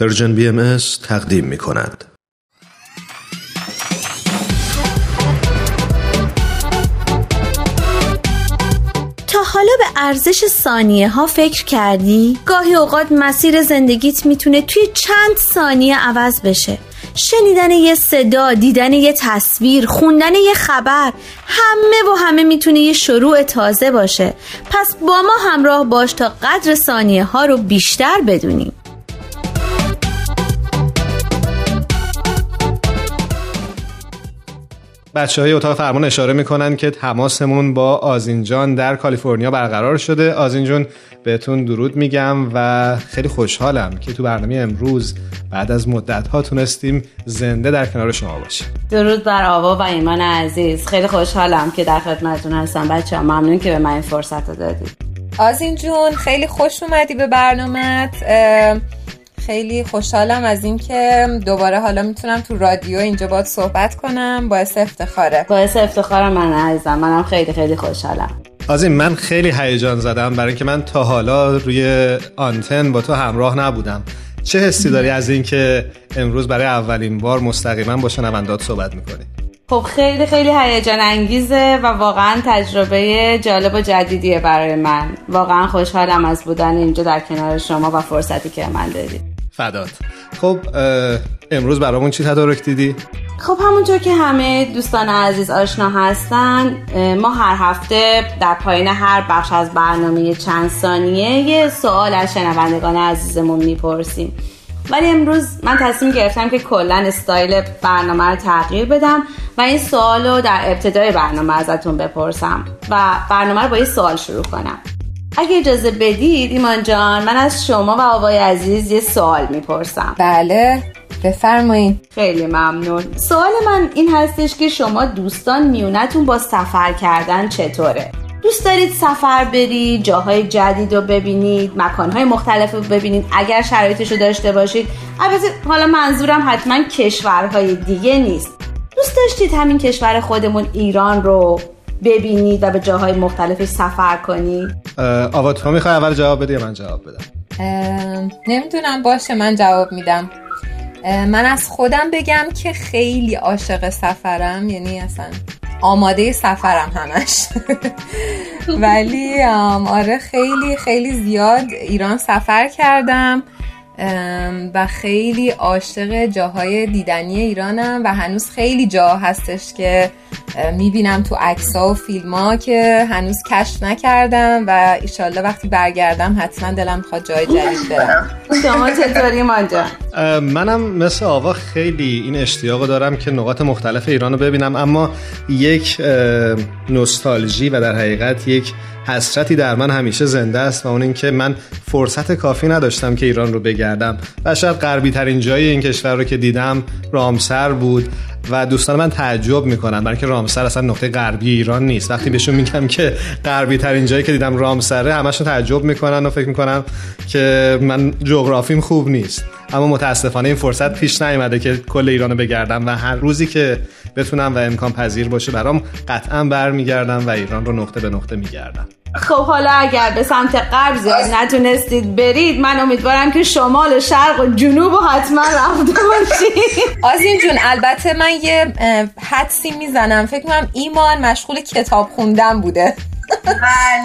Persian BM تقدیم می کند. تا حالا به ارزش ثانیه ها فکر کردی؟ گاهی اوقات مسیر زندگیت می‌تونه توی چند ثانیه عوض بشه شنیدن یه صدا، دیدن یه تصویر، خوندن یه خبر همه و همه می‌تونه یه شروع تازه باشه پس با ما همراه باش تا قدر ثانیه ها رو بیشتر بدونیم بچه های اتاق فرمان اشاره می‌کنن که تماسمون با آزینجان در کالیفرنیا برقرار شده. آزینجون بهتون درود میگم و خیلی خوشحالم که تو برنامه امروز بعد از مدت ها تونستیم زنده در کنار شما باشیم. درود بر آوا و ایمان عزیز. خیلی خوشحالم که در خدمتتون هستم. بچه ها ممنون که به من این فرصت رو دادید. آزین جون خیلی خوش اومدی به برنامهت. خیلی خوشحالم از اینکه دوباره حالا می‌تونم تو رادیو اینجا باید صحبت کنم. باعث افتخاره. باعث افتخار من عزیزم. منم خیلی خیلی خوشحالم. آزین من خیلی هیجان زدم. برای اینکه من تا حالا روی آنتن با تو همراه نبودم. چه حسی داری از اینکه امروز برای اولین بار مستقیما با شنوندات صحبت می‌کنی؟ خب خیلی خیلی هیجان انگیزه و واقعا تجربه جالب و جدیدیه برای من. واقعا خوشحالم از بودن اینجا در کنار شما و فرصتی که من دادید فدات. خب امروز برامون چی تدارک دیدی؟ خب همونطور که همه دوستان عزیز آشنا هستن ما هر هفته در پایین هر بخش از برنامه چند ثانیه یه سوال از شنوندگان عزیزمون می‌پرسیم. ولی امروز من تصمیم گرفتم که کلا استایل برنامه رو تغییر بدم و این سوال رو در ابتدای برنامه ازتون بپرسم و برنامه رو با یه سوال شروع کنم. اگه اجازه بدید ایمان جان من از شما و آقای عزیز یه سوال می‌پرسم. بله بفرمایید خیلی ممنون. سوال من این هستش که شما دوستان میونتون با سفر کردن چطوره؟ دوست دارید سفر برید جاهای جدید رو ببینید مکانهای مختلف رو ببینید اگر شرایطش رو داشته باشید. البته حالا منظورم حتما کشورهای دیگه نیست. دوست داشتید همین کشور خودمون ایران رو ببینید و به جاهای مختلفش سفر کنید؟ آوا تو می‌خوای اول جواب بدی من جواب بدم؟ نمی‌دونم باشه من جواب میدم. من از خودم بگم که خیلی عاشق سفرم یعنی اصلا آماده سفرم همش. ولی آره خیلی خیلی زیاد ایران سفر کردم و خیلی عاشق جاهای دیدنی ایرانم و هنوز خیلی جا هستش که می‌بینم تو عکس و فیلم ها که هنوز کشف نکردم و ایشالله وقتی برگردم حتما دلم می‌خواد جای جدید برم شما چطوری مانجا؟ منم مثل آوا خیلی این اشتیاق دارم که نقاط مختلف ایران رو ببینم اما یک نوستالژی و در حقیقت یک حسرتی در من همیشه زنده است و اون اینکه من فرصت کافی نداشتم که ایران رو بگردم. و شاید غربی ترین جای این کشور رو که دیدم رامسر بود. و دوستان من تعجب می‌کنن برای که رامسر اصلا نقطه غربی ایران نیست. وقتی بهشون میگم که غربی ترین جایی که دیدم رامسره همشون تعجب می‌کنن و فکر می‌کنن که من جغرافیم خوب نیست. اما متاسفانه این فرصت پیش نیومده که کل ایران رو بگردم و هر روزی که بتونم و امکان پذیر باشه برام قطعا برمیگردم و ایران رو نقطه به نقطه میگردم. خب حالا اگر به سمت غرب زیاد نتونستید برید من امیدوارم که شمال و شرق و جنوب و حتما رفته باشید. آزین جون البته من یه حدسی می‌زنم. فکر کنم ایمان مشغول کتاب خوندن بوده.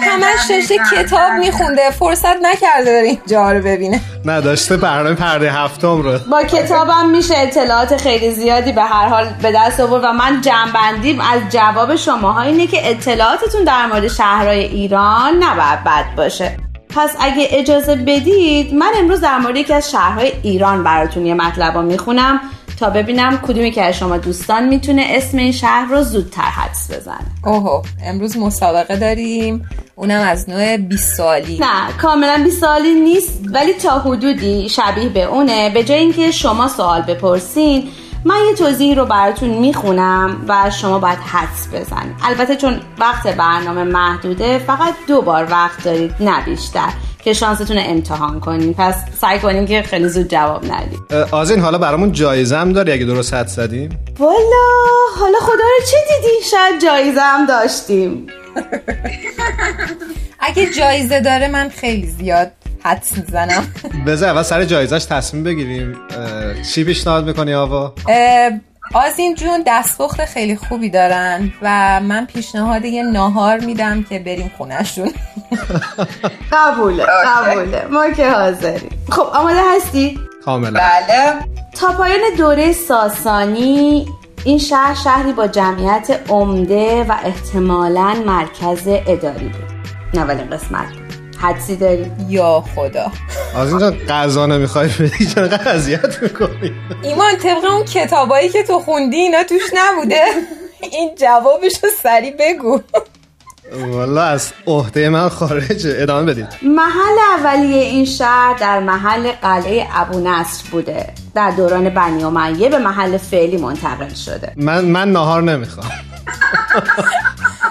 همش داشته کتاب میخونده. فرصت نکرده بره اینجا رو ببینه. نه داشته برنامه پرده هفتم رو. با کتابم میشه اطلاعات خیلی زیادی به هر حال به دست آورد و من جنبندیم از جواب شماها اینه که اطلاعاتتون در مورد شهرهای ایران نباید بد باشه. پس اگه اجازه بدید من امروز در مورد یکی از شهرهای ایران براتون یه مطلب رو می‌خونم. تا ببینم کدومی که از شما دوستان می‌تونه اسم این شهر رو زودتر حدس بزنه. اوهو امروز مسابقه داریم. اونم از نوع 20 سالی نه کاملا 20 سالی نیست ولی تا حدودی شبیه به اونه. به جای اینکه شما سوال بپرسین من یه توضیح رو براتون می‌خونم و شما باید حدس بزنید البته چون وقت برنامه محدوده فقط دو بار وقت دارید نه بیشتر. که شانستون رو امتحان کنین پس سعی کنیم که خیلی زود جواب ندیم. آزین حالا برامون جایزه هم داری اگه درست حد زدیم؟ والا حالا خدا رو چه دیدی؟ شاید جایزه هم داشتیم. اگه جایزه داره من خیلی زیاد حدس می‌زنم. بذار اول سر جایزش تصمیم بگیریم. چی پیشنهاد می‌کنی آوا؟ آزین جون دستپخت خیلی خوبی دارن و من پیشنهاد یه ناهار میدم که بریم خونشون قبوله قبوله. ما که حاضریم. خب آماده هستی؟ کاملا. بله. تا پایان دوره ساسانی این شهر شهری با جمعیت عمده و احتمالا مرکز اداری بود. نه اولین قسمت. حدسی داری؟ یا خدا. از اینجا غذا نمی‌خوای بدی چرا اذیت می‌کنی؟ ایمان طبق اون کتابایی که تو خوندی اینا توش نبوده. این جوابش رو سریع بگو. والا از عهده من خارجه ادامه بدید. محل اولیه این شهر در محل قلعه ابو نصر بوده. در دوران بنی امیه به محل فعلی منتقل شده. من من ناهار نمی‌خوام.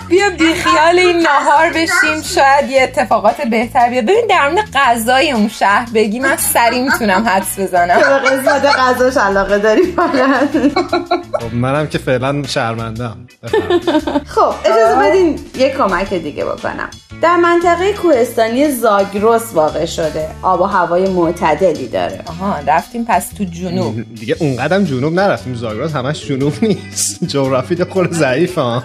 بیا بیخیال این نهار بشیم شاید یه اتفاقات بهتر بیاد. ببین در مورد غذای اون شهر بگی من سری می‌تونم حدس بزنم. به قسمت غذاش علاقه داری خب منم که فعلا شرمندم خب اجازه بدین یه کمک دیگه بکنم. در منطقه کوهستانی زاگرس واقع شده. آب و هوای معتدلی داره. آها رفتیم پس تو جنوب. دیگه اونقدر جنوب نرفتیم. زاگرس همش جنوب نیست. جغرافی خود ضعیف ها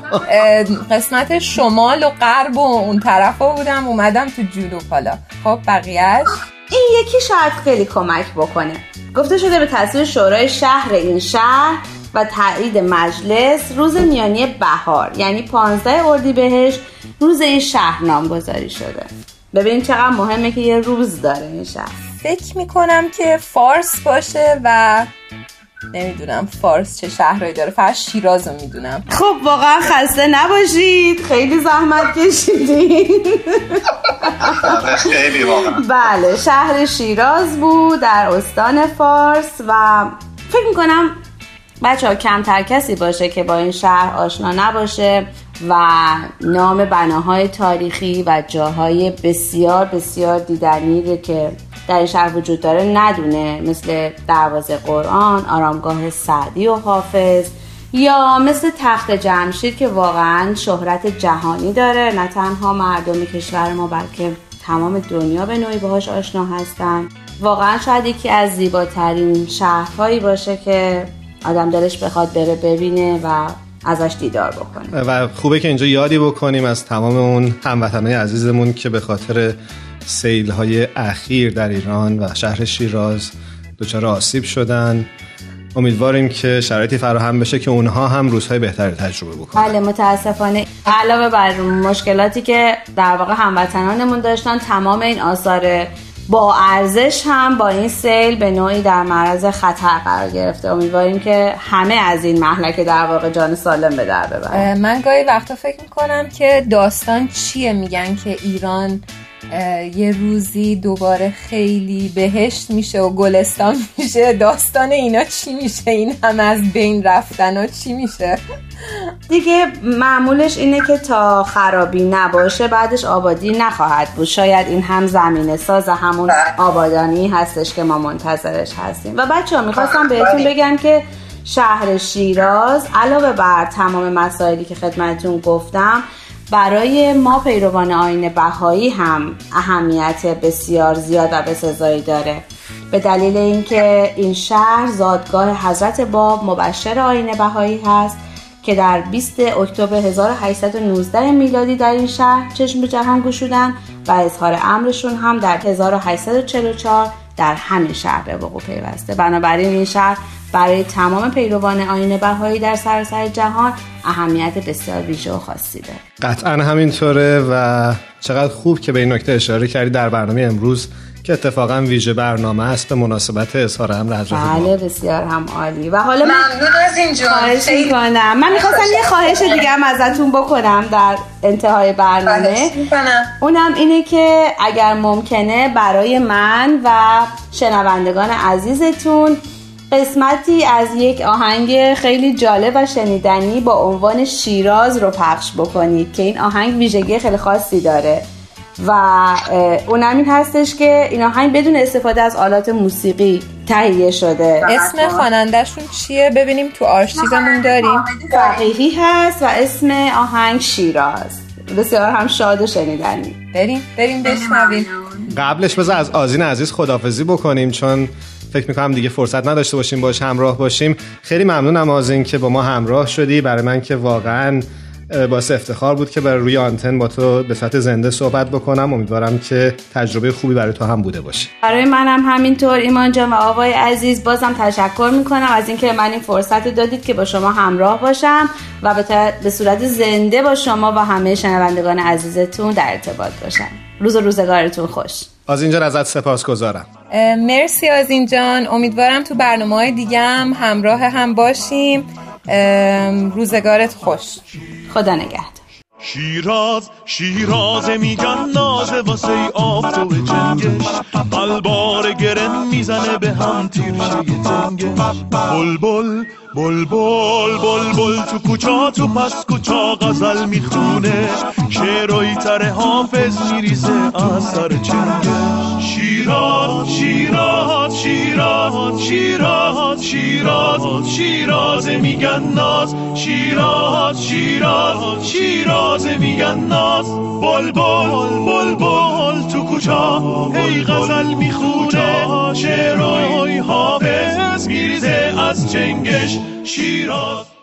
قسمت شمال و غرب و اون طرفا بودم اومدم تو جنوب حالا. خب بقیهش این یکی شاید خیلی کمک بکنه. گفته شده به تصویر شورای شهر این شهر و تایید مجلس روز میانی بهار یعنی 15 اردیبهشت روز این شهر نامگذاری شده. ببین چقدر مهمه که یه روز داره این شهر. فکر می‌کنم که فارس باشه و نمی‌دونم فارس چه شهرهایی داره. فقط شیراز رو می‌دونم. خب واقعا خسته نباشید. خیلی زحمت کشیدین. خیلی واقعا. بله شهر شیراز بود در استان فارس و فکر می‌کنم بچه ها کمتر کسی باشه که با این شهر آشنا نباشه و نام بناهای تاریخی و جاهای بسیار بسیار دیدنی که در این شهر وجود داره ندونه. مثل دروازه قرآن آرامگاه سعدی و حافظ یا مثل تخت جمشید که واقعا شهرت جهانی داره. نه تنها مردم کشور ما بلکه تمام دنیا به نوعی باهاش آشنا هستن. واقعا شاید یکی از زیباترین شهرهایی باشه که آدم دلش بخواد بره ببینه و ازش دیدار بکنه. و خوبه که اینجا یادی بکنیم از تمام اون هموطنهای عزیزمون که به خاطر سیل های اخیر در ایران و شهر شیراز دچار آسیب شدن. امیدواریم که شرایطی فراهم بشه که اونها هم روزهای بهتری تجربه بکنن. بله متاسفانه. علاوه بر مشکلاتی که در واقع هموطنانمون داشتن تمام این آثار با ارزش هم با این سیل به نوعی در معرض خطر قرار گرفته. امیدواریم که همه از این محلکه در واقع جان سالم به در ببرن. من گاهی وقتا فکر می‌کنم که داستان چیه میگن که ایران یه روزی دوباره خیلی بهشت میشه و گلستان میشه. داستان اینا چی میشه؟ این هم از بین رفتن و چی میشه؟ دیگه معمولش اینه که تا خرابی نباشه بعدش آبادی نخواهد بود. شاید این هم زمینه ساز همون آبادانی هستش که ما منتظرش هستیم. و بچه ها می‌خواستم بهتون بگم که شهر شیراز علاوه بر تمام مسائلی که خدمتون گفتم برای ما پیروان آین بهایی هم اهمیت بسیار زیاد و بسزایی داره. به دلیل اینکه این شهر زادگاه حضرت باب مبشر آین بهایی هست که در 20 اکتبر 1819 میلادی در این شهر چشم به جهان گشودن و اظهار امرشون هم در 1844 در همین شهر به وقوع پیوسته. بنابراین این شهر برای تمام پیروان آین بهایی در سراسر جهان اهمیت بسیار ویژه و خاصی داره. قطعا همینطوره و چقدر خوب که به این نکته اشاره کردی در برنامه امروز که اتفاقا ویژه برنامه است به مناسبت اظهار امر حضرت بله بسیار هم عالی. و حالا ممنون از اینجا خواهش می‌کنم. من می‌خواستم یه خواهش دیگه هم ازتون بکنم در انتهای برنامه. اونم اینه که اگر ممکنه برای من و شنوندگان عزیزتون قسمتی از یک آهنگ خیلی جالب و شنیدنی با عنوان شیراز رو پخش بکنید که این آهنگ ویژگی خیلی خاصی داره. و اونم این هستش که این آهنگ بدون استفاده از آلات موسیقی تهیه شده. اسم خوانندهشون چیه؟ ببینیم تو آرشیومون داریم. فقیهی هست و اسم آهنگ شیراز. بسیار هم شاد و شنیدنی. بریم بریم بشنویم. قبلش بذار از آزین عزیز خدافزی بکنیم چون فکر می‌کنم دیگه فرصت نداشته باشیم باش همراه باشیم. خیلی ممنونم آزین که با ما همراه شدی. برای من که واقعا باعث افتخار بود که برای روی آنتن با تو به صورت زنده صحبت بکنم. امیدوارم که تجربه خوبی برای تو هم بوده باشه. برای منم همینطور. ایمان جان و آقای عزیز بازم تشکر می‌کنم از اینکه من این فرصت دادید که با شما همراه باشم و به صورت زنده با شما و همه شنوندگان عزیزتون در ارتباط باشم. روز و روزگارتون خوش. از اینجا ازت سپاس گذارم مرسی از جان. امیدوارم تو برنامه های دیگه هم همراه هم باشیم. روزگارت خوش. خدا نگهدار. شیراز شیراز میگن نازه واسه آفتاب جنگش. قلبار گرن می‌زنه به هم تیرشه بل بل بل بل تو کوچا تو پس کوچا غزل می‌خونه. شعرهای تر حافظ میریزه از سر چنگش. شیراز شیراز شیراز شیراز شیراز شیراز میگن ناز. شیراز شیراز شیراز میگن ناز. بل بل تو کوچا. ای غزل می‌خونه. شعرهای حافظ میریزه از چنگش شیراز.